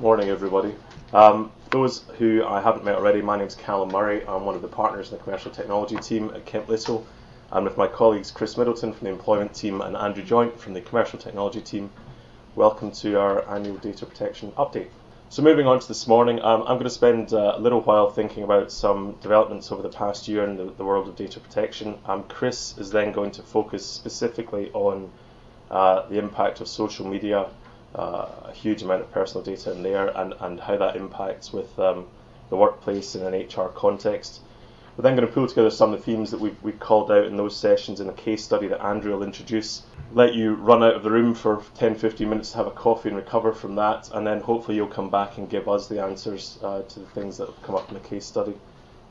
Morning, everybody. Um, those who I haven't met already, my name is Calum Murray. I'm one of the partners in the commercial technology team at Kemp Little. I'm with my colleagues Chris Middleton from the employment team and Andrew Joint from the commercial technology team. Welcome to our annual data protection update. So, moving on to this morning, um, I'm going to spend uh, a little while thinking about some developments over the past year in the, the world of data protection. Um, Chris is then going to focus specifically on uh, the impact of social media, a huge amount of personal data in there, and, and how that impacts with um, the workplace in an HR context. We're then going to pull together some of the themes that we've, we've called out in those sessions in a case study that Andrew will introduce. Let you run out of the room for 10 15 minutes to have a coffee and recover from that, and then hopefully you'll come back and give us the answers uh, to the things that have come up in the case study.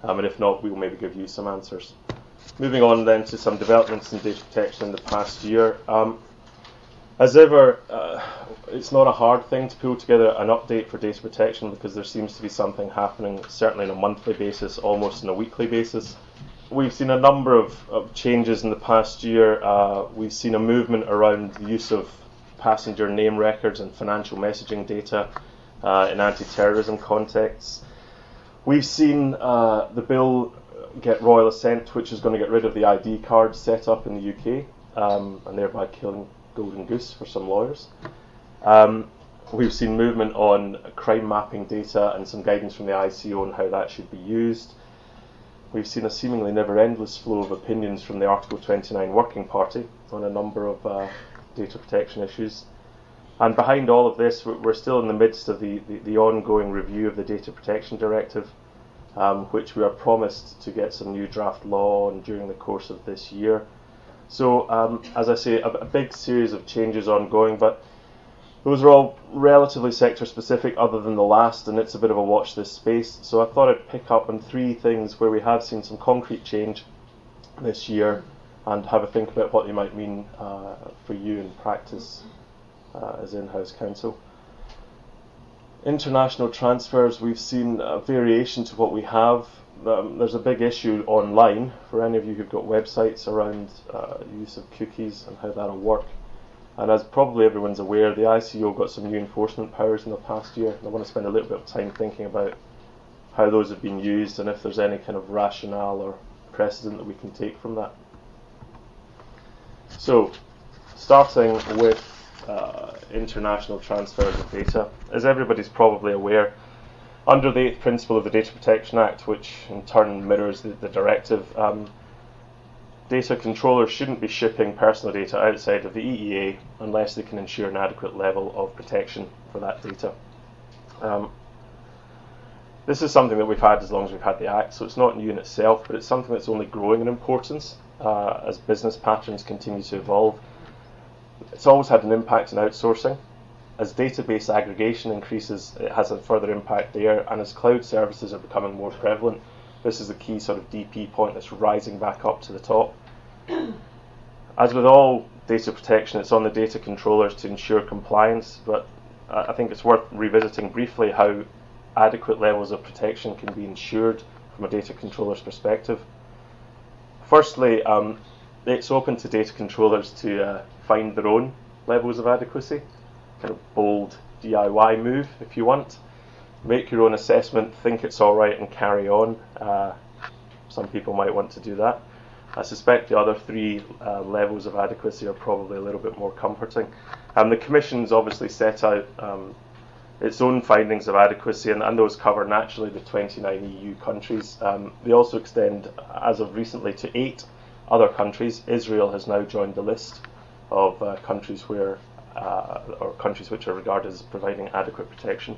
Um, and if not, we will maybe give you some answers. Moving on then to some developments in data protection in the past year. Um, as ever, uh, it's not a hard thing to pull together an update for data protection because there seems to be something happening, certainly on a monthly basis, almost on a weekly basis. We've seen a number of, of changes in the past year. Uh, we've seen a movement around the use of passenger name records and financial messaging data uh, in anti terrorism contexts. We've seen uh, the bill get royal assent, which is going to get rid of the ID card set up in the UK um, and thereby killing golden goose for some lawyers. Um, we've seen movement on crime mapping data and some guidance from the ICO on how that should be used. We've seen a seemingly never endless flow of opinions from the Article 29 Working Party on a number of uh, data protection issues. And behind all of this, we're still in the midst of the, the, the ongoing review of the Data Protection Directive, um, which we are promised to get some new draft law on during the course of this year. So, um, as I say, a, a, big series of changes ongoing, but those are all relatively sector specific, other than the last, and it's a bit of a watch this space. So, I thought I'd pick up on three things where we have seen some concrete change this year and have a think about what they might mean uh, for you in practice uh, as in house counsel. International transfers, we've seen a variation to what we have um, there's a big issue online for any of you who've got websites around uh, use of cookies and how that'll work. And as probably everyone's aware, the ICO got some new enforcement powers in the past year. And I want to spend a little bit of time thinking about how those have been used and if there's any kind of rationale or precedent that we can take from that. So, starting with uh, international transfers of data, as everybody's probably aware, under the eighth principle of the Data Protection Act, which in turn mirrors the, the directive, um, data controllers shouldn't be shipping personal data outside of the EEA unless they can ensure an adequate level of protection for that data. Um, this is something that we've had as long as we've had the Act, so it's not new in itself, but it's something that's only growing in importance uh, as business patterns continue to evolve. It's always had an impact in outsourcing, as database aggregation increases, it has a further impact there, and as cloud services are becoming more prevalent, this is the key sort of DP point that's rising back up to the top. As with all data protection, it's on the data controllers to ensure compliance, but I think it's worth revisiting briefly how adequate levels of protection can be ensured from a data controller's perspective. Firstly, um, it's open to data controllers to uh, find their own levels of adequacy kind of bold DIY move if you want. Make your own assessment, think it's all right, and carry on. Uh, some people might want to do that. I suspect the other three uh, levels of adequacy are probably a little bit more comforting. Um, the Commission's obviously set out um, its own findings of adequacy, and, and, those cover naturally the 29 EU countries. Um, they also extend, as of recently, to eight other countries. Israel has now joined the list of uh, countries where or countries which are regarded as providing adequate protection.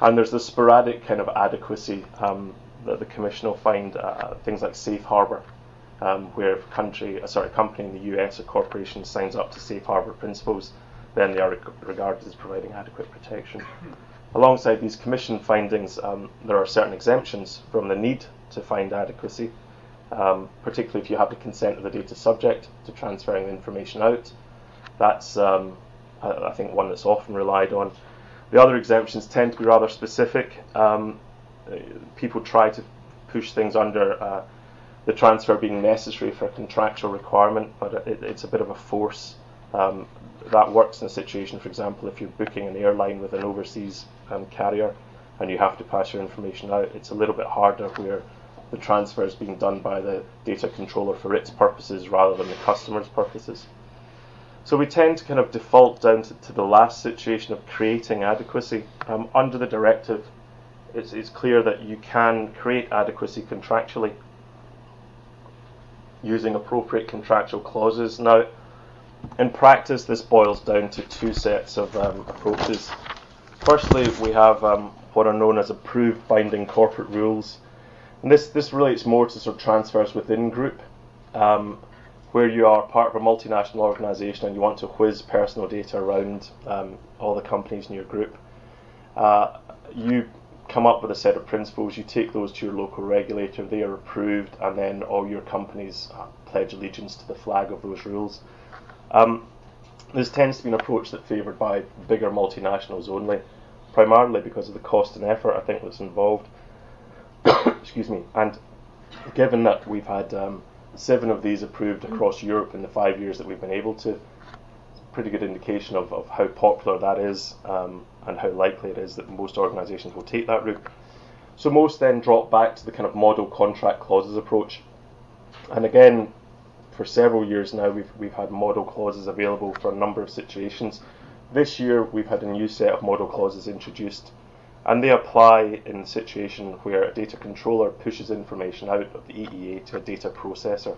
And there's the sporadic kind of adequacy um, that the Commission will find uh, things like safe harbour, um, where if a country, uh, sorry, company in the US or corporation signs up to safe harbour principles, then they are reg- regarded as providing adequate protection. Alongside these Commission findings, um, there are certain exemptions from the need to find adequacy, um, particularly if you have the consent of the data subject to transferring the information out. That's um, I, think one that's often relied on. The other exemptions tend to be rather specific. Um, people try to push things under uh, the transfer being necessary for a contractual requirement, but it, it's a bit of a force. Um, that works in a situation, for example, if you're booking an airline with an overseas um, carrier and you have to pass your information out. It's a little bit harder where the transfer is being done by the data controller for its purposes rather than the customer's purposes. So we tend to kind of default down to, to the last situation of creating adequacy. Um, under the directive, it's, it's clear that you can create adequacy contractually using appropriate contractual clauses. Now, in practice, this boils down to two sets of um, approaches. Firstly, we have um, what are known as approved binding corporate rules. And this, this relates more to sort of transfers within group. Um, where you are part of a multinational organisation and you want to whiz personal data around um, all the companies in your group, uh, you come up with a set of principles, you take those to your local regulator, they are approved, and then all your companies uh, pledge allegiance to the flag of those rules. Um, this tends to be an approach that's favoured by bigger multinationals only, primarily because of the cost and effort I think that's involved. Excuse me. And given that we've had um, seven of these approved across Europe in the five years that we've been able to. It's a pretty good indication of, of how popular that is um, and how likely it is that most organisations will take that route. So most then drop back to the kind of model contract clauses approach. And again, for several years now, we've, we've had model clauses available for a number of situations. This year, we've had a new set of model clauses introduced and they apply in the situation where a data controller pushes information out of the EEA to a data processor.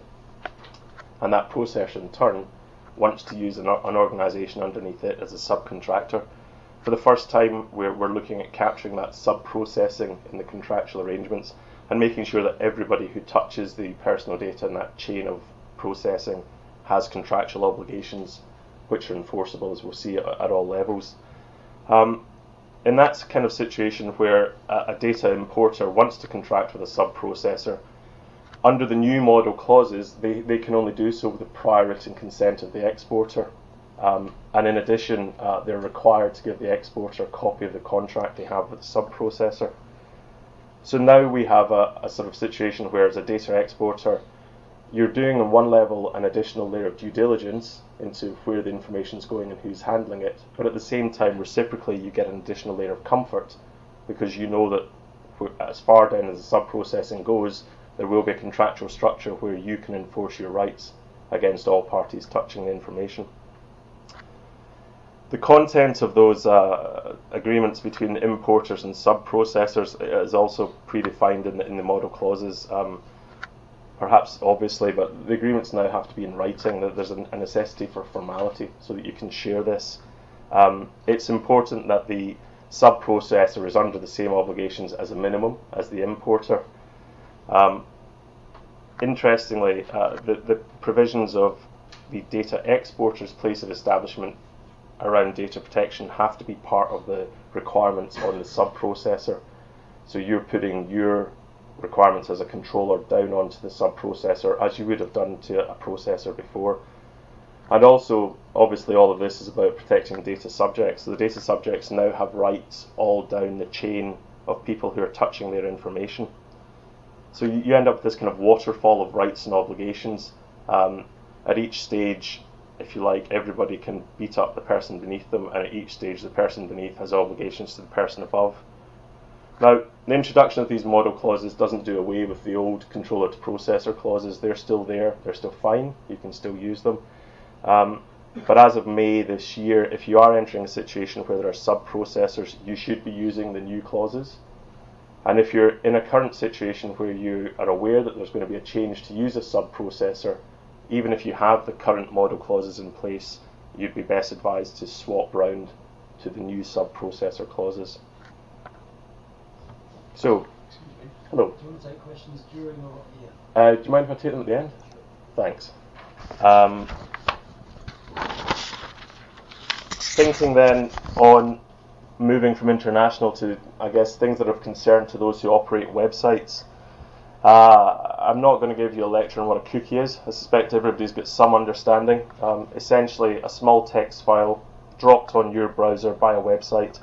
And that processor in turn wants to use an, an organization underneath it as a subcontractor. For the first time, we're, we're looking at capturing that sub-processing in the contractual arrangements and making sure that everybody who touches the personal data in that chain of processing has contractual obligations which are enforceable, as we'll see at, at all levels. Um, in that kind of situation where a, a data importer wants to contract with a sub-processor, under the new model clauses, they, they can only do so with the prior written consent of the exporter. Um, and in addition, uh, they're required to give the exporter a copy of the contract they have with the sub-processor. So now we have a, a sort of situation where, as a data exporter, you're doing on one level an additional layer of due diligence into where the information is going and who's handling it, but at the same time, reciprocally, you get an additional layer of comfort because you know that as far down as the sub-processing goes, there will be a contractual structure where you can enforce your rights against all parties touching the information. The content of those uh, agreements between importers and sub-processors is also predefined in the, in the model clauses. Um, perhaps obviously, but the agreements now have to be in writing. That there's a necessity for formality so that you can share this. Um, it's important that the sub-processor is under the same obligations as a minimum as the importer. Um, interestingly, uh, the, the provisions of the data exporter's place of establishment around data protection have to be part of the requirements on the sub-processor. So you're putting your requirements as a controller down onto the sub-processor as you would have done to a processor before. And also, obviously, all of this is about protecting data subjects. So the data subjects now have rights all down the chain of people who are touching their information. So you, end up with this kind of waterfall of rights and obligations. Um, at each stage, if you like, everybody can beat up the person beneath them, and at each stage, the person beneath has obligations to the person above. Now, the introduction of these model clauses doesn't do away with the old controller to processor clauses. They're still there. They're still fine. You can still use them. Um, but as of May this year, if you are entering a situation where there are sub-processors, you should be using the new clauses. And if you're in a current situation where you are aware that there's going to be a change to use a sub-processor, even if you have the current model clauses in place, you'd be best advised to swap round to the new sub-processor clauses. So, hello. Do you want to take questions during or yeah? Uh, do you mind if I take them at the end? Thanks. Um, thinking then on moving from international to, I guess, things that are of concern to those who operate websites. Uh, I'm not going to give you a lecture on what a cookie is. I suspect everybody's got some understanding. Um, essentially, a small text file dropped on your browser by a website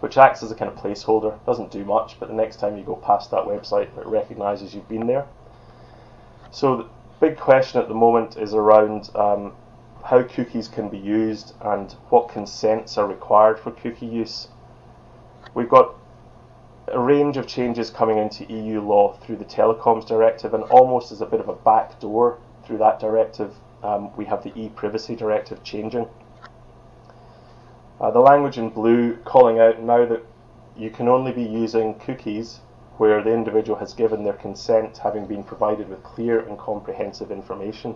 which acts as a kind of placeholder. Doesn't do much, but the next time you go past that website, it recognizes you've been there. So the big question at the moment is around um, how cookies can be used and what consents are required for cookie use. We've got a range of changes coming into EU law through the Telecoms Directive, and almost as a bit of a back door through that directive, um, we have the e-privacy directive changing. Uh, the language in blue calling out now that you can only be using cookies where the individual has given their consent having been provided with clear and comprehensive information.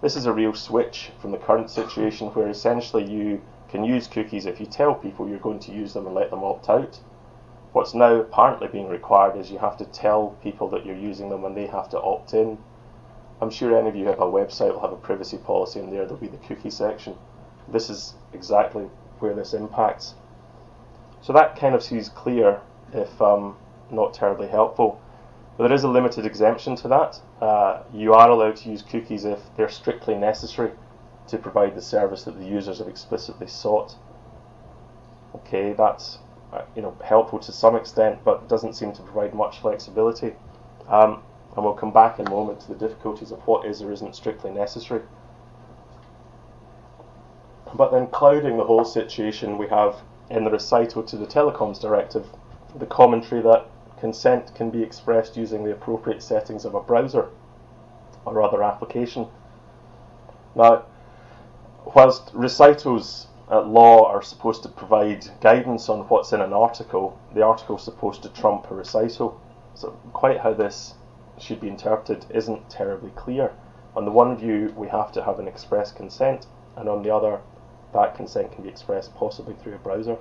This is a real switch from the current situation where essentially you can use cookies if you tell people you're going to use them and let them opt out. What's now apparently being required is you have to tell people that you're using them and they have to opt in. I'm sure any of you have a website will have a privacy policy in there, there'll be the cookie section. This is exactly where this impacts. So that kind of sees clear if um, not terribly helpful. But there is a limited exemption to that. Uh, you are allowed to use cookies if they're strictly necessary to provide the service that the users have explicitly sought. Okay, that's uh, you know helpful to some extent, but doesn't seem to provide much flexibility. Um, and we'll come back in a moment to the difficulties of what is or isn't strictly necessary. But then clouding the whole situation, we have in the recital to the Telecoms Directive the commentary that consent can be expressed using the appropriate settings of a browser or other application. Now, whilst recitals at law are supposed to provide guidance on what's in an article, the article is supposed to trump a recital. So, quite how this should be interpreted isn't terribly clear. On the one view, we have to have an express consent, and on the other, that consent can be expressed possibly through a browser.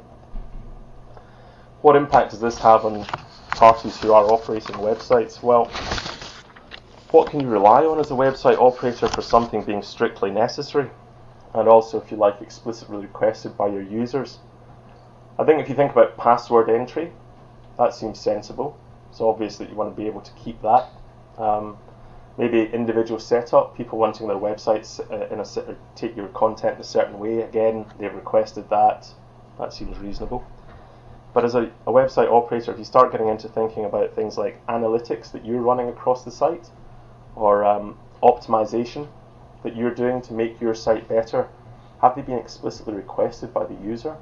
What impact does this have on parties who are operating websites? Well, what can you rely on as a website operator for something being strictly necessary? And also, if you like, explicitly requested by your users. I think if you think about password entry, that seems sensible. It's obvious that you want to be able to keep that. Um, maybe individual setup, people wanting their websites uh, in a take your content a certain way. Again, they've requested that. That seems reasonable. But as a, a, website operator, if you start getting into thinking about things like analytics that you're running across the site, or um, optimization that you're doing to make your site better, have they been explicitly requested by the user?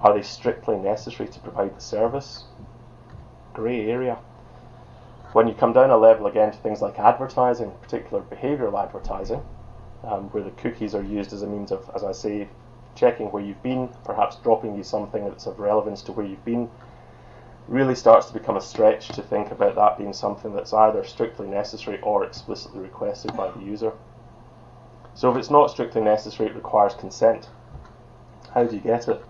Are they strictly necessary to provide the service? Grey area. When you come down a level again to things like advertising, particular behavioral advertising, um, where the cookies are used as a means of, as I say, checking where you've been, perhaps dropping you something that's of relevance to where you've been, really starts to become a stretch to think about that being something that's either strictly necessary or explicitly requested by the user. So if it's not strictly necessary, it requires consent. How do you get it?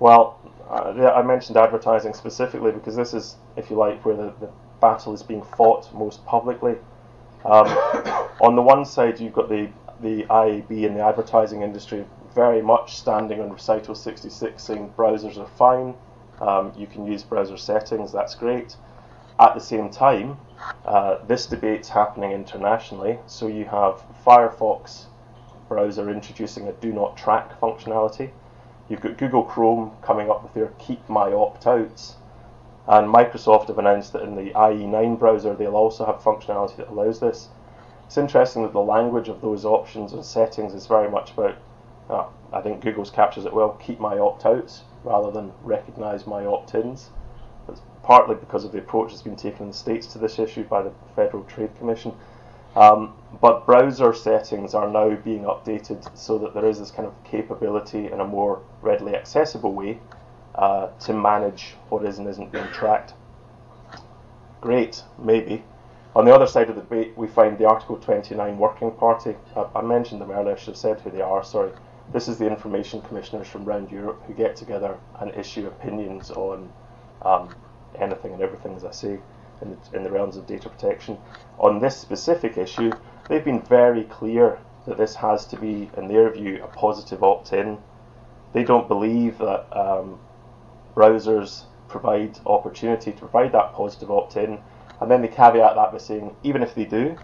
Well, uh, I mentioned advertising specifically because this is, if you like, where the, the battle is being fought most publicly. Um, on the one side, you've got the, the IAB and the advertising industry very much standing on recital 66 saying browsers are fine, um, you can use browser settings, that's great. At the same time, uh, this debate's happening internationally, so you have Firefox browser introducing a do not track functionality. You've got Google Chrome coming up with their keep my opt outs. And Microsoft have announced that in the IE9 browser they'll also have functionality that allows this. It's interesting that the language of those options and settings is very much about uh, I think Google's captures it well, keep my opt-outs rather than recognise my opt-ins. That's partly because of the approach that's been taken in the States to this issue by the Federal Trade Commission. Um, but browser settings are now being updated so that there is this kind of capability in a more readily accessible way uh, to manage what is and isn't being tracked. Great, maybe. On the other side of the debate, we find the Article 29 Working Party. I, I mentioned them earlier, I should have said who they are, sorry. This is the information commissioners from around Europe who get together and issue opinions on um, anything and everything, as I say, in the, in the realms of data protection. On this specific issue, they've been very clear that this has to be, in their view, a positive opt-in. They don't believe that um, browsers provide opportunity to provide that positive opt-in, and then they caveat that by saying, even if they do,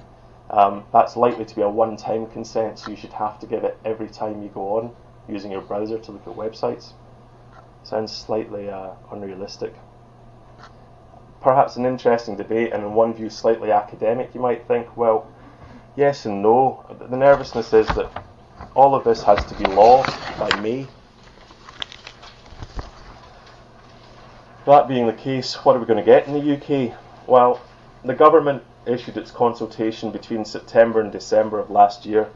um, that's likely to be a one-time consent, so you should have to give it every time you go on using your browser to look at websites. Sounds slightly uh, unrealistic. Perhaps an interesting debate, and in one view slightly academic, you might think, well, yes and no. The nervousness is that all of this has to be law by May. That being the case, what are we going to get in the UK? Well, the government issued its consultation between September and December of last year,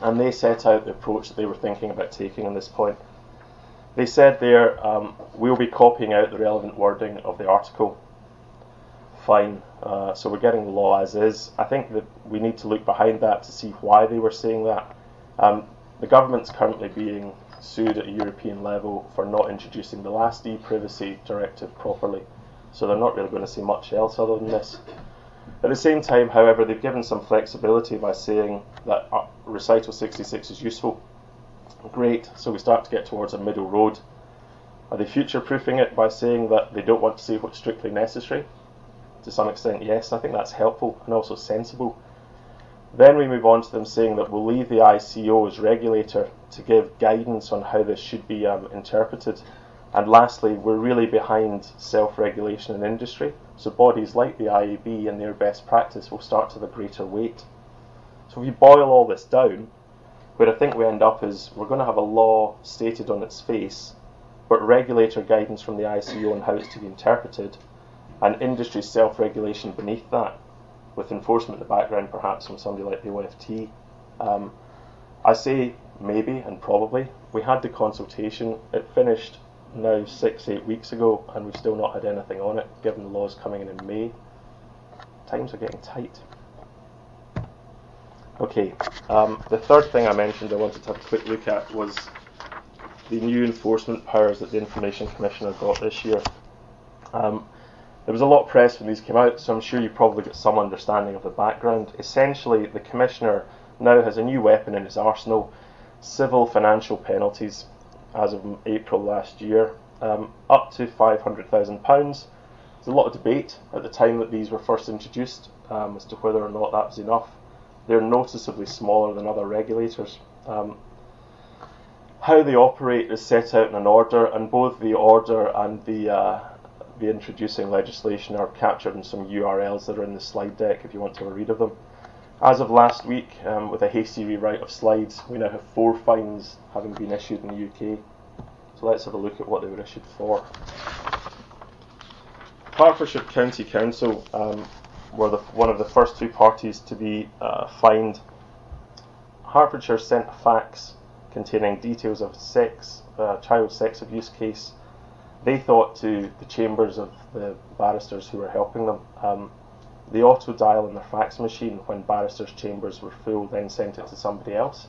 and they set out the approach that they were thinking about taking on this point. They said there, um, we'll be copying out the relevant wording of the article. Fine. Uh, so we're getting the law as is. I think that we need to look behind that to see why they were saying that. Um, the government's currently being sued at a European level for not introducing the last e-privacy directive properly. So they're not really going to see much else other than this. At the same time, however, they've given some flexibility by saying that uh, recital 66 is useful. Great, so we start to get towards a middle road. Are they future proofing it by saying that they don't want to see what's strictly necessary? To some extent, yes, I think that's helpful and also sensible. Then we move on to them saying that we'll leave the ICO as regulator to give guidance on how this should be um, interpreted. And lastly, we're really behind self-regulation in industry, so bodies like the IAB and their best practice will start to have greater weight. So if you boil all this down, where I think we end up is we're going to have a law stated on its face, but regulator guidance from the ICO on how it's to be interpreted, and industry self-regulation beneath that with enforcement in the background, perhaps from somebody like the OFT. Um, I say maybe and probably. We had the consultation. It finished now six, eight weeks ago, and we've still not had anything on it, given the laws coming in in May. Times are getting tight. Okay, um, the third thing I mentioned I wanted to have a quick look at was the new enforcement powers that the Information Commissioner got this year. Um, there was a lot of press when these came out, so I'm sure you probably got some understanding of the background. Essentially, the Commissioner now has a new weapon in his arsenal civil financial penalties as of April last year, um, up to £500,000. There's a lot of debate at the time that these were first introduced um, as to whether or not that was enough. They're noticeably smaller than other regulators. Um, how they operate is set out in an order, and both the order and the uh, the introducing legislation are captured in some URLs that are in the slide deck if you want to have a read of them. As of last week, um, with a hasty rewrite of slides, we now have four fines having been issued in the UK. So let's have a look at what they were issued for. Hertfordshire County Council um, were the, one of the first two parties to be uh, fined. Hertfordshire sent a fax containing details of sex, uh, child sex abuse case they thought to the chambers of the barristers who were helping them. Um, the auto dial in their fax machine when barristers' chambers were full then sent it to somebody else.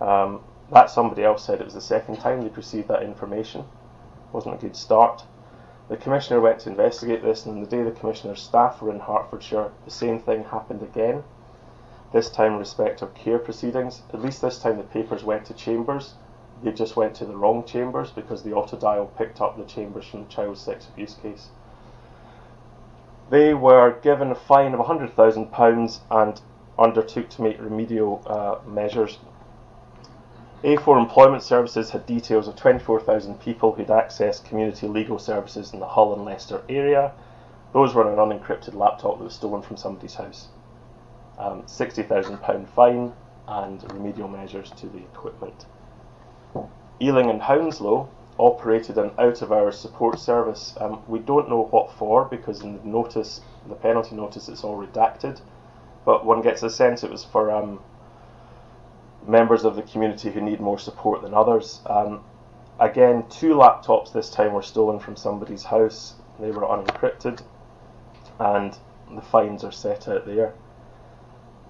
Um, that somebody else said it was the second time they'd received that information. Wasn't a good start. The commissioner went to investigate this, and on the day the commissioner's staff were in Hertfordshire, the same thing happened again. This time, in respect of care proceedings. At least this time, the papers went to chambers, they just went to the wrong chambers because the autodial picked up the chambers from the child sex abuse case. They were given a fine of £100,000 and undertook to make remedial uh, measures. A4 Employment Services had details of 24,000 people who'd accessed community legal services in the Hull and Leicester area. Those were on an unencrypted laptop that was stolen from somebody's house. Um, £60,000 fine and remedial measures to the equipment. Ealing and Hounslow operated an out-of-hours support service. Um, we don't know what for because in the notice, the penalty notice, it's all redacted. But one gets a sense it was for um, members of the community who need more support than others. Um, again, two laptops this time were stolen from somebody's house. They were unencrypted, and the fines are set out there.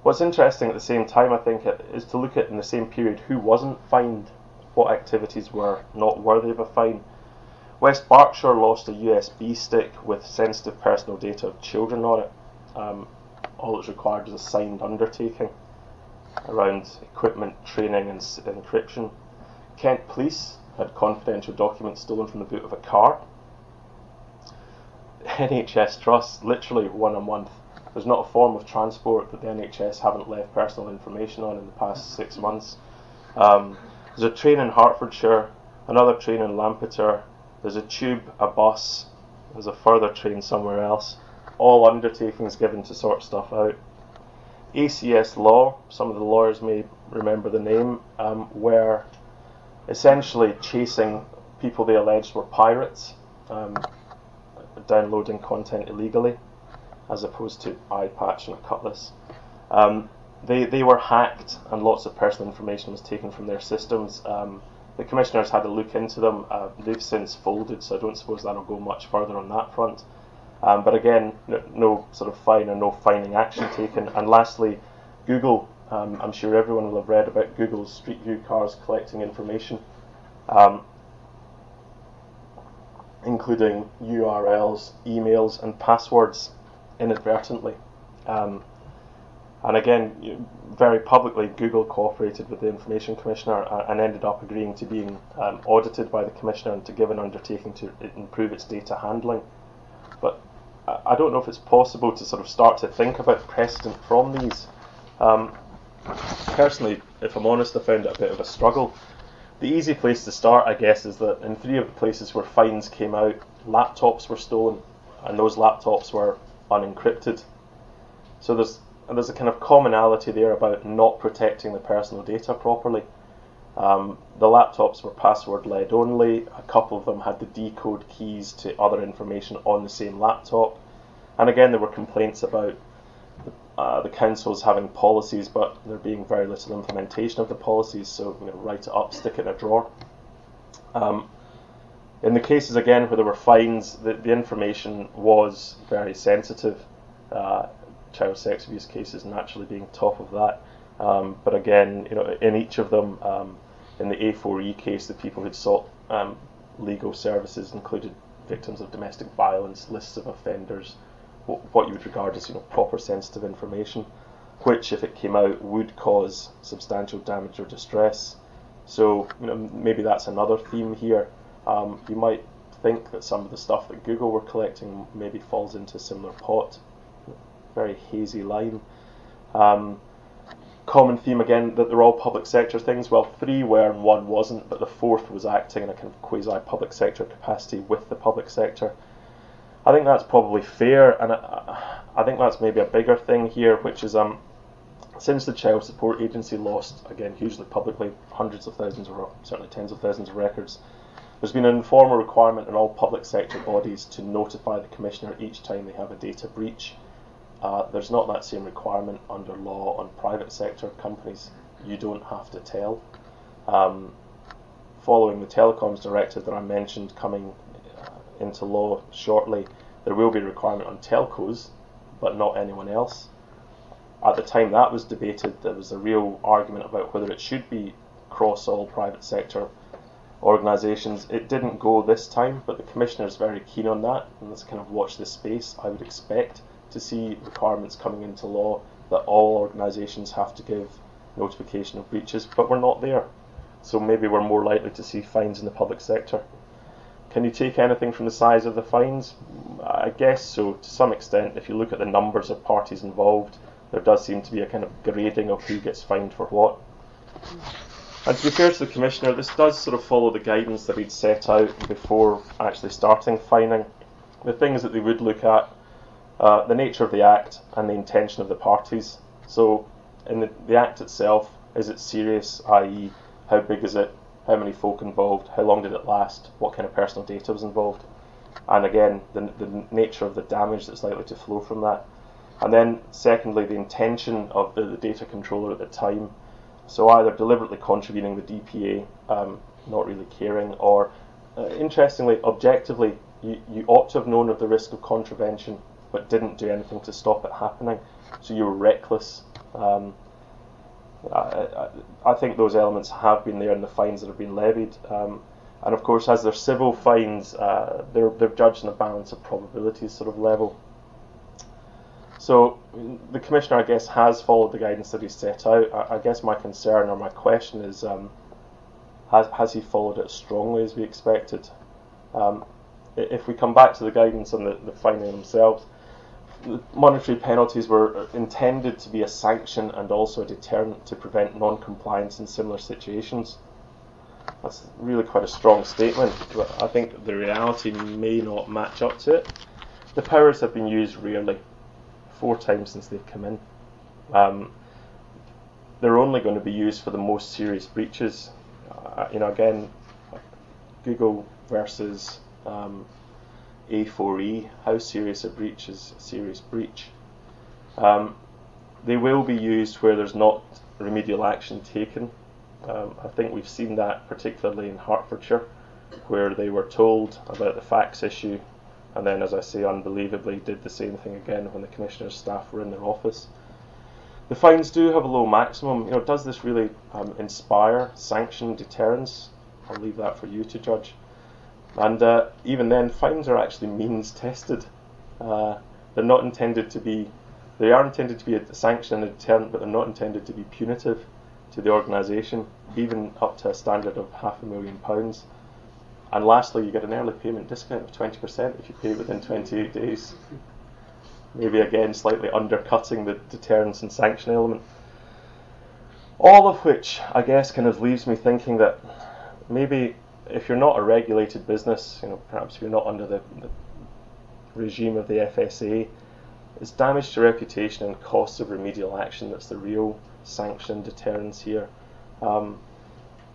What's interesting at the same time, I think, is to look at in the same period who wasn't fined what activities were not worthy of a fine. West Berkshire lost a USB stick with sensitive personal data of children on it. Um, all that's required is a signed undertaking around equipment, training, and encryption. Kent Police had confidential documents stolen from the boot of a car. NHS Trust, literally one a month. There's not a form of transport that the NHS haven't left personal information on in the past six months. Um, there's a train in Hertfordshire, another train in Lampeter, there's a tube, a bus, there's a further train somewhere else. All undertakings given to sort stuff out. ACS Law, some of the lawyers may remember the name, um, were essentially chasing people they alleged were pirates um, downloading content illegally, as opposed to iPatch and a Cutlass. Um, they, they were hacked and lots of personal information was taken from their systems. Um, the commissioners had a look into them. Uh, they've since folded, so I don't suppose that'll go much further on that front. Um, but again, no, no, sort of fine or no fining action taken. And lastly, Google. Um, I'm sure everyone will have read about Google's Street View cars collecting information, um, including URLs, emails, and passwords inadvertently. Um, and again, very publicly, Google cooperated with the Information Commissioner and ended up agreeing to being um, audited by the Commissioner and to give an undertaking to improve its data handling. But I don't know if it's possible to sort of start to think about precedent from these. Um, personally, if I'm honest, I found it a bit of a struggle. The easy place to start, I guess, is that in three of the places where fines came out, laptops were stolen, and those laptops were unencrypted. So there's and there's a kind of commonality there about not protecting the personal data properly. Um, the laptops were password led only. A couple of them had the decode keys to other information on the same laptop. And again, there were complaints about uh, the councils having policies, but there being very little implementation of the policies. So, you know, write it up, stick it in a drawer. Um, in the cases again where there were fines, the, the information was very sensitive. Uh, child sex abuse cases naturally being top of that. Um, but again, you know, in each of them, um, in the A4E case, the people who'd sought um, legal services included victims of domestic violence, lists of offenders, what, what you would regard as you know proper sensitive information, which, if it came out, would cause substantial damage or distress. So you know, maybe that's another theme here. Um, you might think that some of the stuff that Google were collecting maybe falls into a similar pot very hazy line. Um, common theme again that they're all public sector things. Well, three were and one wasn't, but the fourth was acting in a kind of quasi public sector capacity with the public sector. I think that's probably fair, and I, I think that's maybe a bigger thing here, which is um, since the Child Support Agency lost, again, hugely publicly, hundreds of thousands or certainly tens of thousands of records, there's been an informal requirement in all public sector bodies to notify the Commissioner each time they have a data breach. Uh, there's not that same requirement under law on private sector companies. You don't have to tell. Um, following the telecoms directive that I mentioned coming uh, into law shortly, there will be a requirement on telcos, but not anyone else. At the time that was debated, there was a real argument about whether it should be across all private sector organisations. It didn't go this time, but the commissioner is very keen on that, and let's kind of watch this space. I would expect to see requirements coming into law that all organisations have to give notification of breaches, but we're not there. So maybe we're more likely to see fines in the public sector. Can you take anything from the size of the fines? I guess so, to some extent. If you look at the numbers of parties involved, there does seem to be a kind of grading of who gets fined for what. And to be fair to the Commissioner, this does sort of follow the guidance that he'd set out before actually starting fining. The things that they would look at uh, the nature of the act and the intention of the parties. So, in the, the act itself, is it serious, i.e., how big is it, how many folk involved, how long did it last, what kind of personal data was involved, and again, the, the nature of the damage that's likely to flow from that. And then, secondly, the intention of the, the data controller at the time. So, either deliberately contravening the DPA, um, not really caring, or uh, interestingly, objectively, you, you ought to have known of the risk of contravention but didn't do anything to stop it happening. So you were reckless. Um, I, I, I, think those elements have been there in the fines that have been levied. Um, and of course, as they're civil fines, uh, they're, they're judged on a balance of probabilities sort of level. So the commissioner, I guess, has followed the guidance that he set out. I, I guess my concern or my question is, um, has, has he followed it strongly as we expected? Um, if we come back to the guidance on the, the fining themselves, monetary penalties were intended to be a sanction and also a deterrent to prevent non-compliance in similar situations. That's really quite a strong statement, but I think the reality may not match up to it. The powers have been used rarely, four times since they've come in. Um, they're only going to be used for the most serious breaches. Uh, you know, again, Google versus um, A4E, how serious a breach is a serious breach. Um, they will be used where there's not remedial action taken. Um, I think we've seen that particularly in Hertfordshire, where they were told about the fax issue, and then, as I say, unbelievably did the same thing again when the commissioner's staff were in their office. The fines do have a low maximum. You know, does this really um, inspire sanction deterrence? I'll leave that for you to judge. And uh, even then, fines are actually means tested. Uh, they're not intended to be they are intended to be a sanction and a deterrent, but they're not intended to be punitive to the organisation, even up to a standard of half a million pounds. And lastly, you get an early payment discount of 20% if you pay within 28 days. Maybe again, slightly undercutting the deterrence and sanction element. All of which, I guess, kind of leaves me thinking that maybe if you're not a regulated business, you know, perhaps you're not under the, the regime of the FSA, it's damage to reputation and costs of remedial action that's the real sanction deterrence here. Um,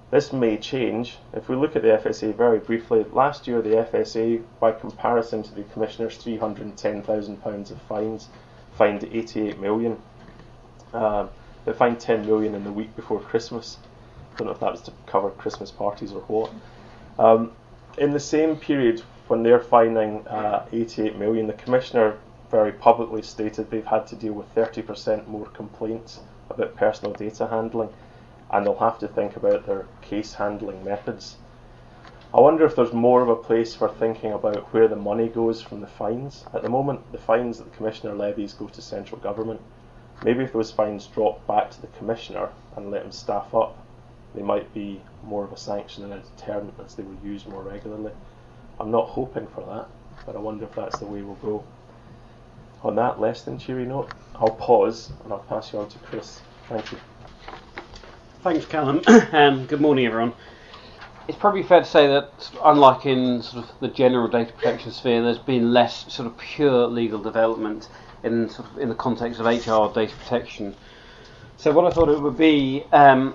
this may change. If we look at the FSA very briefly, last year the FSA, by comparison to the Commissioner's £310,000 of fines, fined 88 million. Um, they fined £10 million in the week before Christmas. I don't know if that was to cover Christmas parties or what. Um, in the same period, when they're fining uh, 88 million, the Commissioner very publicly stated they've had to deal with 30% more complaints about personal data handling and they'll have to think about their case handling methods. I wonder if there's more of a place for thinking about where the money goes from the fines. At the moment, the fines that the Commissioner levies go to central government. Maybe if those fines drop back to the Commissioner and let him staff up, they might be more of a sanction and a deterrent as they were used more regularly. I'm not hoping for that, but I wonder if that's the way we'll go. On that less than cheery note, I'll pause and I'll pass you on to Chris. Thank you. Thanks, Calum. um, good morning, everyone. It's probably fair to say that, unlike in sort of the general data protection sphere, there's been less sort of pure legal development in sort of in the context of HR data protection. So, what I thought it would be um,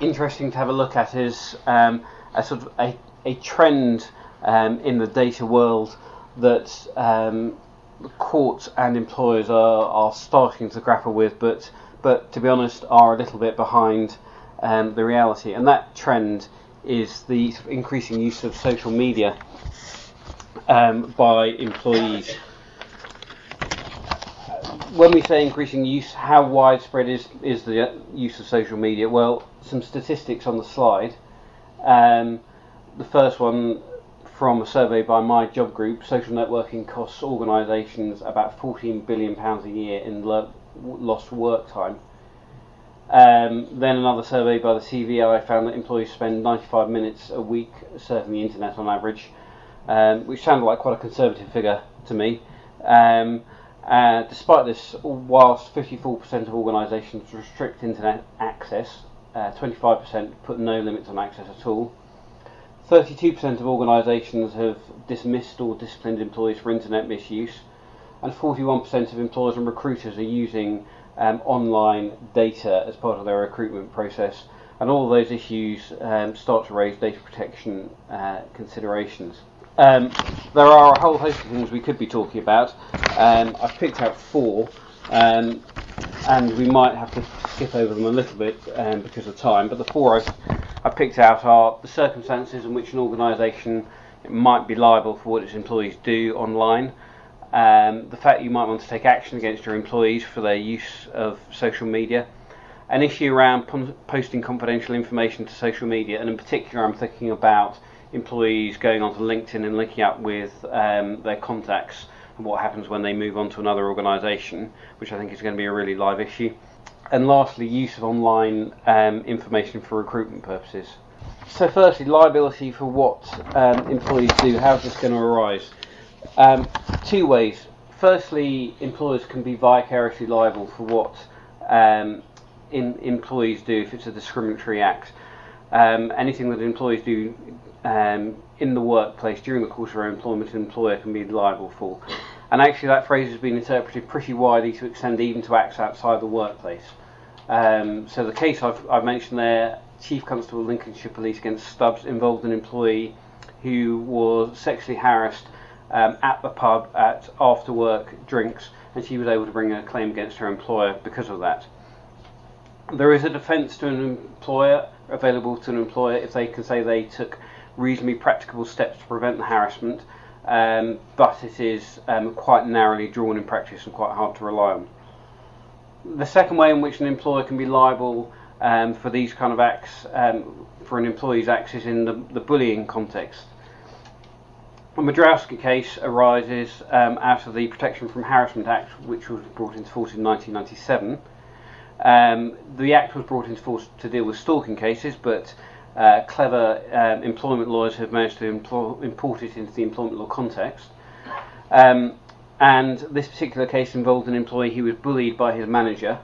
interesting to have a look at is um, a sort of a, a trend um, in the data world that um, courts and employers are, are starting to grapple with, but but to be honest, are a little bit behind um, the reality. And that trend is the increasing use of social media um, by employees. When we say increasing use, how widespread is, is the use of social media? Well, some statistics on the slide. Um, the first one from a survey by My Job Group, social networking costs organisations about £14 billion a year in lo- lost work time. Um, then another survey by the CVI found that employees spend 95 minutes a week surfing the internet on average, um, which sounded like quite a conservative figure to me. Um, uh, despite this, whilst 54% of organisations restrict internet access, uh, 25% put no limits on access at all. 32% of organisations have dismissed or disciplined employees for internet misuse, and 41% of employers and recruiters are using um, online data as part of their recruitment process. And all of those issues um, start to raise data protection uh, considerations. Um, there are a whole host of things we could be talking about. Um, I've picked out four, um, and we might have to skip over them a little bit um, because of time. But the four I've I picked out are the circumstances in which an organisation might be liable for what its employees do online, um, the fact you might want to take action against your employees for their use of social media, an issue around posting confidential information to social media, and in particular, I'm thinking about employees going onto LinkedIn and linking up with um, their contacts and what happens when they move on to another organisation, which I think is going to be a really live issue and lastly, use of online um, information for recruitment purposes. So, firstly, liability for what um, employees do. How's this going to arise? Um, two ways. Firstly, employers can be vicariously liable for what um, in, employees do if it's a discriminatory act. Um, anything that employees do um, in the workplace during the course of their employment, an employer can be liable for. And actually, that phrase has been interpreted pretty widely to extend even to acts outside the workplace. Um, so the case I've, I've, mentioned there, Chief Constable Lincolnshire Police against Stubbs, involved an employee who was sexually harassed um, at the pub at after work drinks, and she was able to bring a claim against her employer because of that. There is a defence to an employer available to an employer if they can say they took reasonably practicable steps to prevent the harassment, um, but it is um, quite narrowly drawn in practice and quite hard to rely on. The second way in which an employer can be liable um, for these kind of acts, um, for an employee's acts, is in the, the bullying context. The Majrowski case arises um, out of the Protection from Harassment Act, which was brought into force in 1997. Um, the Act was brought into force to deal with stalking cases, but uh, clever um, employment lawyers have managed to import it into the employment law context. Um, and this particular case involved an employee who was bullied by his manager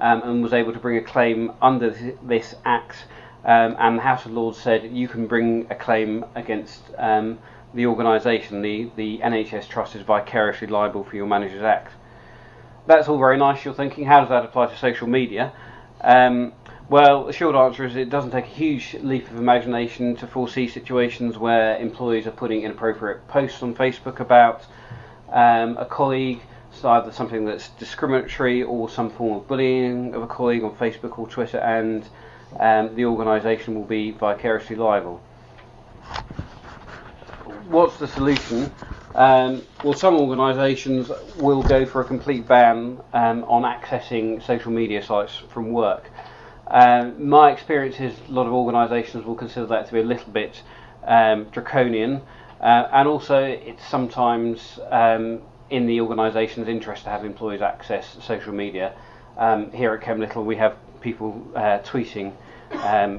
um, and was able to bring a claim under th- this Act. Um, and the House of Lords said you can bring a claim against um, the organisation, the, the NHS Trust is vicariously liable for your manager's act. That's all very nice, you're thinking, how does that apply to social media? Um, well, the short answer is it doesn't take a huge leap of imagination to foresee situations where employees are putting inappropriate posts on Facebook about um, a colleague, so either something that's discriminatory or some form of bullying of a colleague on Facebook or Twitter, and um, the organisation will be vicariously liable what's the solution? Um, well, some organisations will go for a complete ban um, on accessing social media sites from work. Um, my experience is a lot of organisations will consider that to be a little bit um, draconian, uh, and also it's sometimes um, in the organisation's interest to have employees access social media. Um, here at Kemp Little, we have people uh, tweeting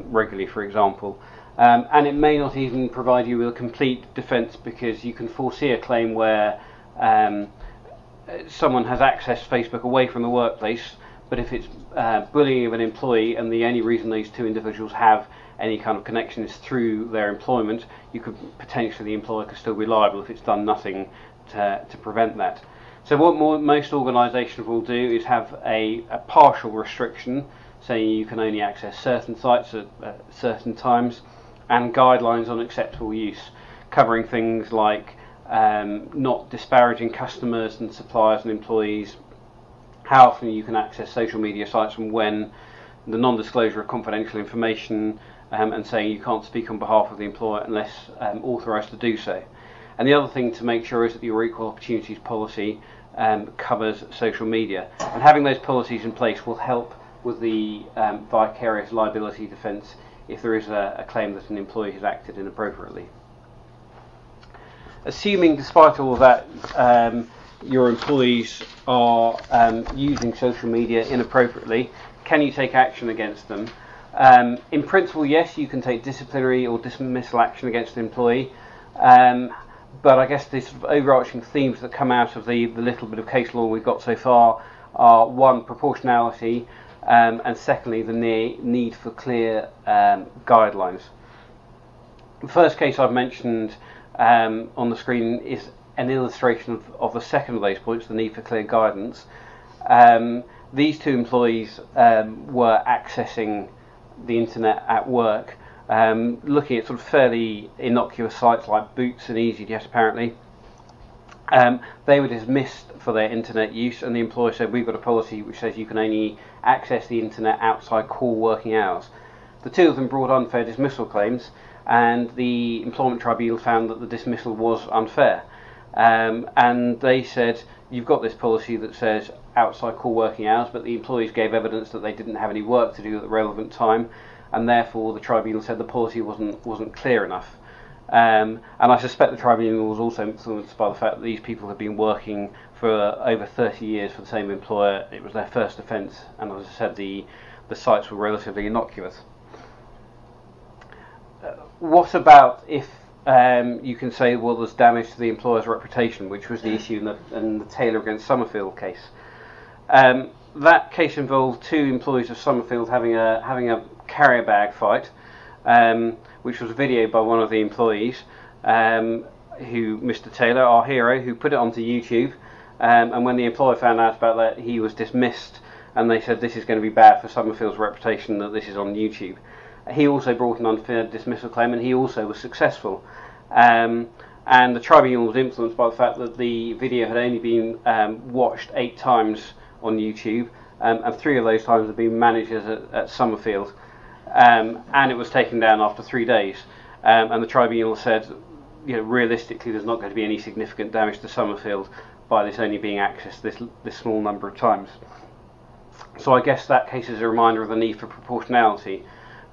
regularly, for example. Um, and it may not even provide you with a complete defence because you can foresee a claim where um, someone has accessed Facebook away from the workplace, but if it's uh, bullying of an employee and the only reason these two individuals have any kind of connection is through their employment, you could potentially the employer could still be liable if it's done nothing to, to prevent that. So what more, most organisations will do is have a, a partial restriction, saying you can only access certain sites at, at certain times and guidelines on acceptable use, covering things like um, not disparaging customers and suppliers and employees, how often you can access social media sites and when, the non disclosure of confidential information, um, and saying you can't speak on behalf of the employer unless um, authorised to do so. And the other thing to make sure is that your equal opportunities policy um, covers social media. And having those policies in place will help with the um, vicarious liability defence if there is a, a claim that an employee has acted inappropriately. Assuming, despite all that, um, your employees are um, using social media inappropriately, can you take action against them? Um, in principle, yes, you can take disciplinary or dismissal action against an employee. Um, but I guess the sort of overarching themes that come out of the, the little bit of case law we've got so far are one, proportionality, um, and secondly, the ne- need for clear um, guidelines. The first case I've mentioned um, on the screen is an illustration of, of, the second of those points, the need for clear guidance. Um, these two employees um, were accessing the internet at work, um, looking at sort of fairly innocuous sites like Boots and EasyJet apparently. Um, they were dismissed for their internet use, and the employer said, We've got a policy which says you can only access the internet outside core working hours. The two of them brought unfair dismissal claims, and the Employment Tribunal found that the dismissal was unfair. Um, and they said, You've got this policy that says outside core working hours, but the employees gave evidence that they didn't have any work to do at the relevant time, and therefore the tribunal said the policy wasn't, wasn't clear enough. Um, and I suspect the tribunal was also influenced by the fact that these people had been working for over 30 years for the same employer. It was their first offence, and as I said, the, the sites were relatively innocuous. Uh, what about if um, you can say, well, there's damage to the employer's reputation, which was the issue in the, in the Taylor against Somerfield case? Um, that case involved two employees of Somerfield having a having a carrier bag fight. Um, which was videoed by one of the employees, um, who Mr. Taylor, our hero, who put it onto YouTube. Um, and when the employer found out about that, he was dismissed, and they said this is going to be bad for Somerfield's reputation that this is on YouTube. He also brought an unfair dismissal claim, and he also was successful. Um, and the tribunal was influenced by the fact that the video had only been um, watched eight times on YouTube, um, and three of those times had been managers at, at Somerfield, um, and it was taken down after three days. Um, and the tribunal said, you know, realistically, there's not going to be any significant damage to Somerfield by this only being accessed this this small number of times. So I guess that case is a reminder of the need for proportionality.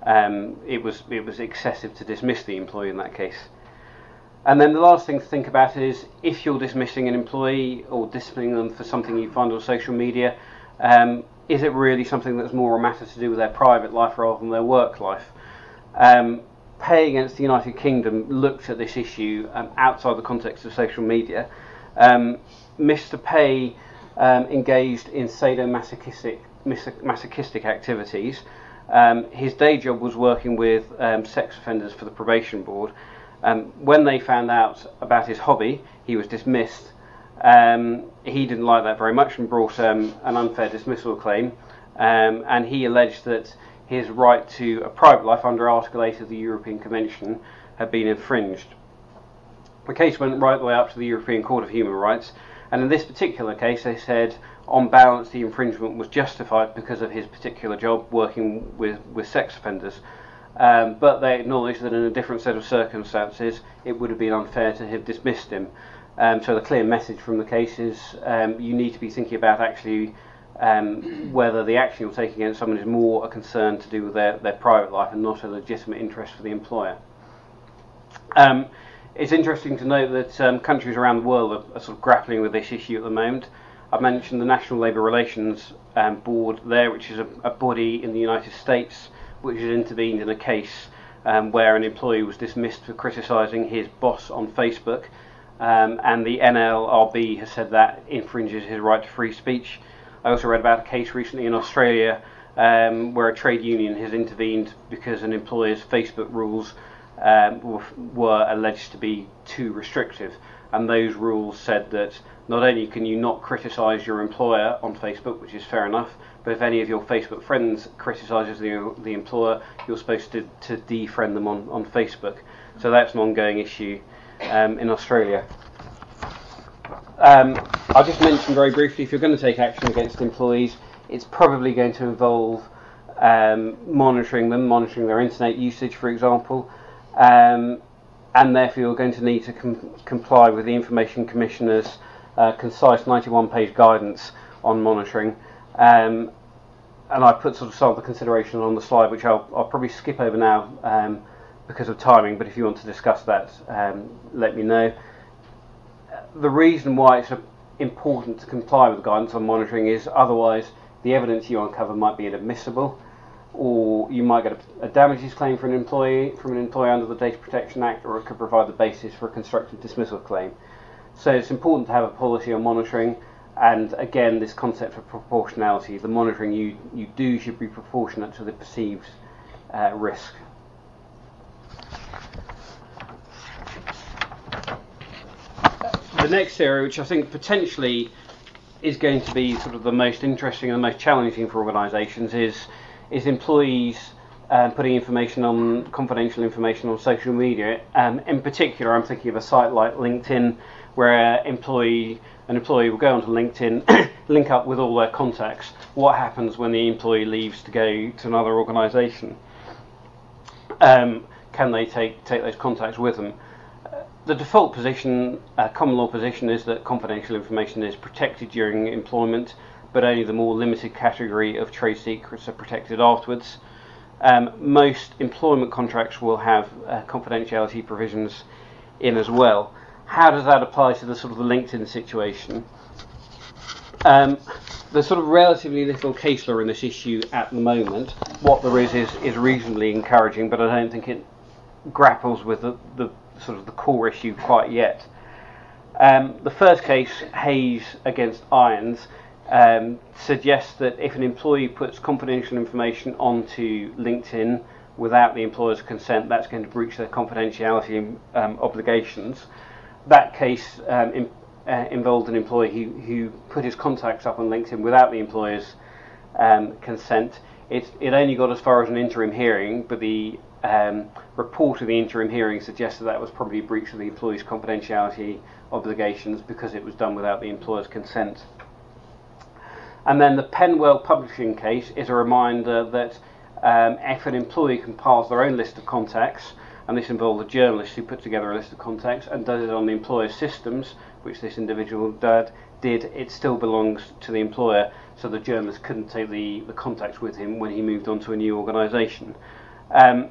Um, it was it was excessive to dismiss the employee in that case. And then the last thing to think about is if you're dismissing an employee or disciplining them for something you find on social media, um, is it really something that's more a matter to do with their private life rather than their work life? Um, Pay against the United Kingdom looked at this issue um, outside the context of social media. Um, Mr. Pay um, engaged in sadomasochistic masochistic activities. Um, his day job was working with um, sex offenders for the probation board. Um, when they found out about his hobby, he was dismissed. he didn't like that very much and brought an unfair dismissal claim. and he alleged that his right to a private life under Article 8 of the European Convention had been infringed. The case went right the way up to the European Court of Human Rights, and in this particular case, they said on balance the infringement was justified because of his particular job working with, with sex offenders. Um, but they acknowledged that in a different set of circumstances, it would have been unfair to have dismissed him. Um, so the clear message from the case is um, you need to be thinking about actually um, whether the action you're taking against someone is more a concern to do with their, their private life and not a legitimate interest for the employer. Um, it's interesting to note that um, countries around the world are, are, sort of grappling with this issue at the moment. I've mentioned the National Labour Relations um, Board there, which is a, a, body in the United States which has intervened in a case um, where an employee was dismissed for criticising his boss on Facebook. Um, and the NLRB has said that infringes his right to free speech. I also read about a case recently in Australia um, where a trade union has intervened because an employer's Facebook rules um, were, alleged to be too restrictive. And those rules said that not only can you not criticise your employer on Facebook, which is fair enough, but if any of your Facebook friends criticises the, the employer, you're supposed to, to defriend them on, on Facebook. So that's an ongoing issue um, in Australia. Um, I'll just mention very briefly if you're going to take action against employees, it's probably going to involve um, monitoring them, monitoring their internet usage, for example, um, and therefore you're going to need to com- comply with the Information Commissioner's uh, concise 91 page guidance on monitoring. Um, and I put sort of some of the considerations on the slide, which I'll, I'll probably skip over now um, because of timing, but if you want to discuss that, um, let me know the reason why it's important to comply with guidance on monitoring is otherwise the evidence you uncover might be inadmissible, or you might get a, a, damages claim for an employee from an employee under the Data Protection Act, or it could provide the basis for a constructive dismissal claim. So it's important to have a policy on monitoring, and again, this concept of proportionality. The monitoring you, you do should be proportionate to the perceived uh, risk. the next area, which I think potentially is going to be sort of the most interesting and the most challenging for organisations, is is employees um, putting information on confidential information on social media. Um, in particular, I'm thinking of a site like LinkedIn, where employee an employee will go onto LinkedIn, link up with all their contacts. What happens when the employee leaves to go to another organisation? Um, can they take take those contacts with them? the default position, uh, common law position, is that confidential information is protected during employment, but only the more limited category of trade secrets are protected afterwards. Um, most employment contracts will have uh, confidentiality provisions in as well. How does that apply to the sort of the LinkedIn situation? Um, there's sort of relatively little case law in this issue at the moment. What there is is, is reasonably encouraging, but I don't think it grapples with the, the sort of the core issue quite yet. Um, the first case, Hays against Ions, um, suggests that if an employee puts confidential information onto LinkedIn without the employer's consent, that's going to breach their confidentiality um, obligations. That case um, in, uh, involved an employee who, who, put his contacts up on LinkedIn without the employer's um, consent. It, it only got as far as an interim hearing, but the um, report of the interim hearing suggested that was probably a breach of the employee's confidentiality obligations because it was done without the employer's consent. And then the PennWell publishing case is a reminder that um, if an employee compiles their own list of contacts, and this involved a journalist who put together a list of contacts and does it on the employer's systems, which this individual did, did it still belongs to the employer, so the journalist couldn't take the, the contacts with him when he moved on to a new organisation. Um,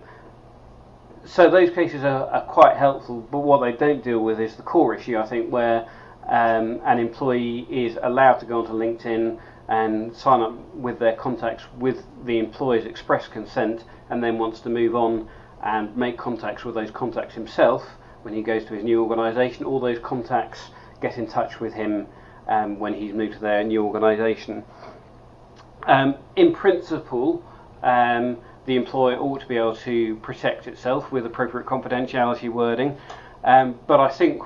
so those cases are, are, quite helpful, but what they don't deal with is the core issue, I think, where um, an employee is allowed to go onto LinkedIn and sign up with their contacts with the employer's express consent and then wants to move on and make contacts with those contacts himself when he goes to his new organisation. All those contacts get in touch with him um, when he's moved to their new organisation. Um, in principle, um, the employer ought to be able to protect itself with appropriate confidentiality wording, um, but I think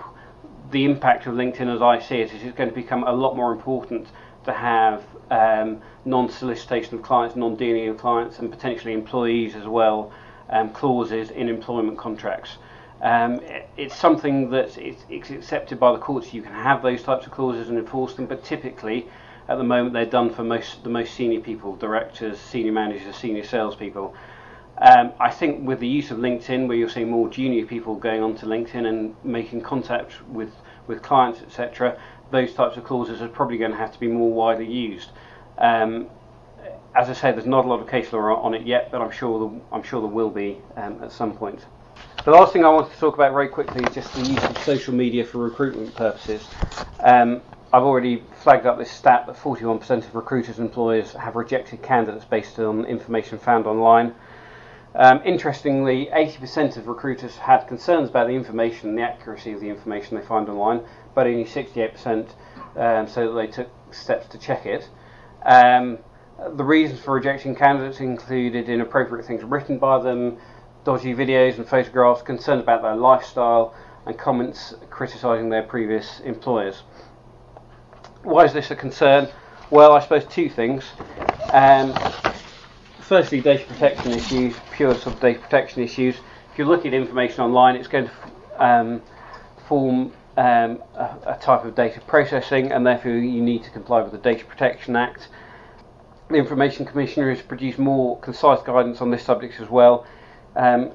the impact of LinkedIn, as I see it, is it's going to become a lot more important to have um, non-solicitation of clients, non-dealing of clients, and potentially employees as well um, clauses in employment contracts. Um, it's something that it's accepted by the courts. You can have those types of clauses and enforce them, but typically, at the moment, they're done for most the most senior people, directors, senior managers, senior salespeople. Um, I think with the use of LinkedIn, where you're seeing more junior people going onto LinkedIn and making contact with with clients, etc., those types of clauses are probably going to have to be more widely used. Um, as I say, there's not a lot of case law on it yet, but I'm sure the, I'm sure there will be um, at some point. The last thing I want to talk about very quickly is just the use of social media for recruitment purposes. Um, I've already flagged up this stat that 41% of recruiters and employers have rejected candidates based on information found online. Um, interestingly, 80% of recruiters had concerns about the information and the accuracy of the information they find online, but only 68% um, that they took steps to check it. Um, the reasons for rejecting candidates included inappropriate things written by them, dodgy videos and photographs, concerns about their lifestyle, and comments criticising their previous employers. Why is this a concern? Well, I suppose two things. Um, firstly, data protection issues, pure sort of data protection issues. If you look at information online, it's going to um, form um, a, a, type of data processing, and therefore you need to comply with the Data Protection Act the Information Commissioner has produced more concise guidance on this subject as well. Um,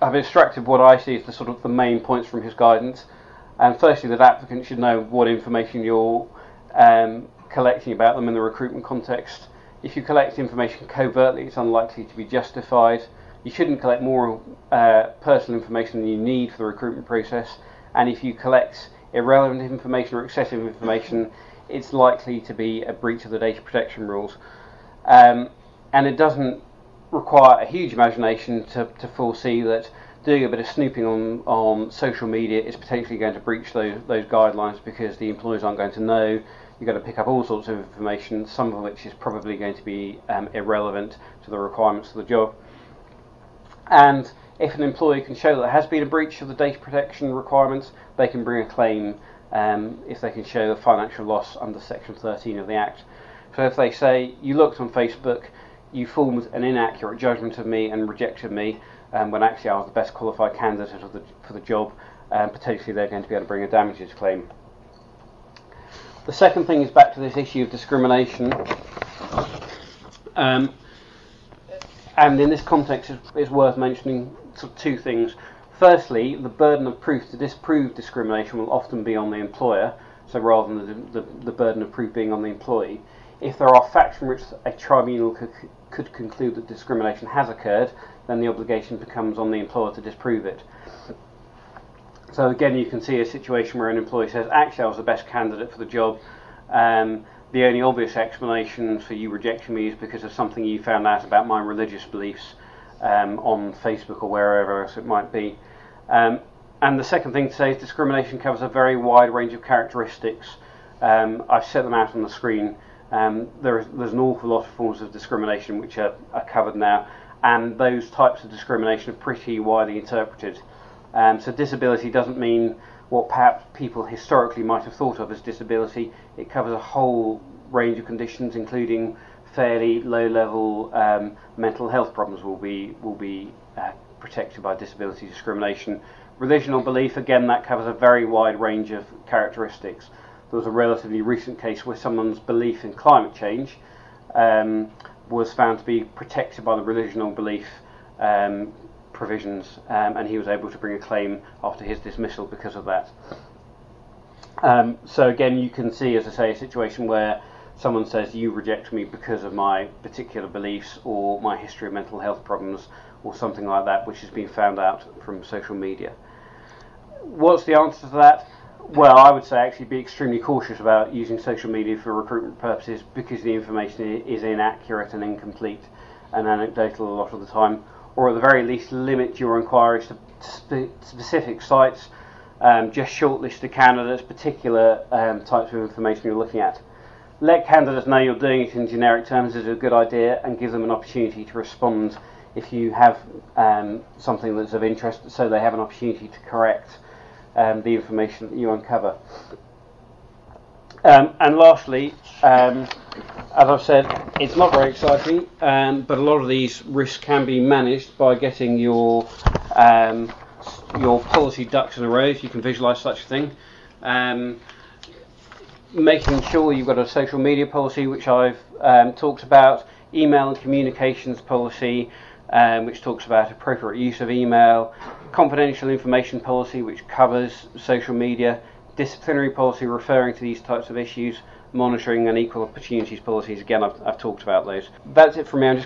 I've extracted what I see as the sort of the main points from his guidance. And firstly, that applicants should know what information you're um, collecting about them in the recruitment context. If you collect information covertly, it's unlikely to be justified. You shouldn't collect more uh, personal information than you need for the recruitment process. And if you collect irrelevant information or excessive information, it's likely to be a breach of the data protection rules. Um, and it doesn't require a huge imagination to, to foresee that doing a bit of snooping on, on social media is potentially going to breach those, those guidelines because the employers aren't going to know. You're going to pick up all sorts of information, some of which is probably going to be um, irrelevant to the requirements of the job. And if an employer can show that there has been a breach of the data protection requirements, they can bring a claim um, if they can show a financial loss under Section 13 of the Act. So if they say, you looked on Facebook, you formed an inaccurate judgment of me and rejected me, um, when actually I was the best qualified candidate the, for the job, um, potentially they're going to be able to bring a damages claim. The second thing is back to this issue of discrimination. Um, and in this context, it's worth mentioning two things. Firstly, the burden of proof to disprove discrimination will often be on the employer, so rather than the, the, the burden of proof being on the employee. If there are facts from which a tribunal could, could conclude that discrimination has occurred, then the obligation becomes on the employer to disprove it. So again, you can see a situation where an employee says, actually, I was the best candidate for the job. Um, the only obvious explanation for you rejecting me is because of something you found out about my religious beliefs um, on Facebook or wherever else it might be. Um, and the second thing to say is discrimination covers a very wide range of characteristics. Um, I've set them out on the screen. Um, there is, there's an awful lot of forms of discrimination which are, are, covered now, and those types of discrimination are pretty widely interpreted. Um, so disability doesn't mean what perhaps people historically might have thought of as disability. It covers a whole range of conditions, including fairly low-level um, mental health problems will be will be uh, protected by disability discrimination. Religion or belief, again, that covers a very wide range of characteristics. There was a relatively recent case where someone's belief in climate change um, was found to be protected by the religion or belief um, provisions, um, and he was able to bring a claim after his dismissal because of that. Um, so again, you can see, as I say, a situation where someone says you reject me because of my particular beliefs or my history of mental health problems or something like that, which has been found out from social media. What's the answer to that? Well, I would say actually be extremely cautious about using social media for recruitment purposes because the information is inaccurate and incomplete and anecdotal a lot of the time, or at the very least limit your inquiries to spe- specific sites. Um, just shortlist the candidates, particular um, types of information you're looking at. Let candidates know you're doing it in generic terms is a good idea and give them an opportunity to respond if you have um, something that's of interest so they have an opportunity to correct um, the information that you uncover. Um, and lastly, um, as I've said, it's not very exciting, um, but a lot of these risks can be managed by getting your um, your policy ducks in a row, if you can visualise such a thing. Making sure you've got a social media policy, which I've um, talked about, email and communications policy, um, which talks about appropriate use of email, confidential information policy, which covers social media, disciplinary policy referring to these types of issues, monitoring and equal opportunities policies. Again, I've, I've talked about those. That's it from me. I'm just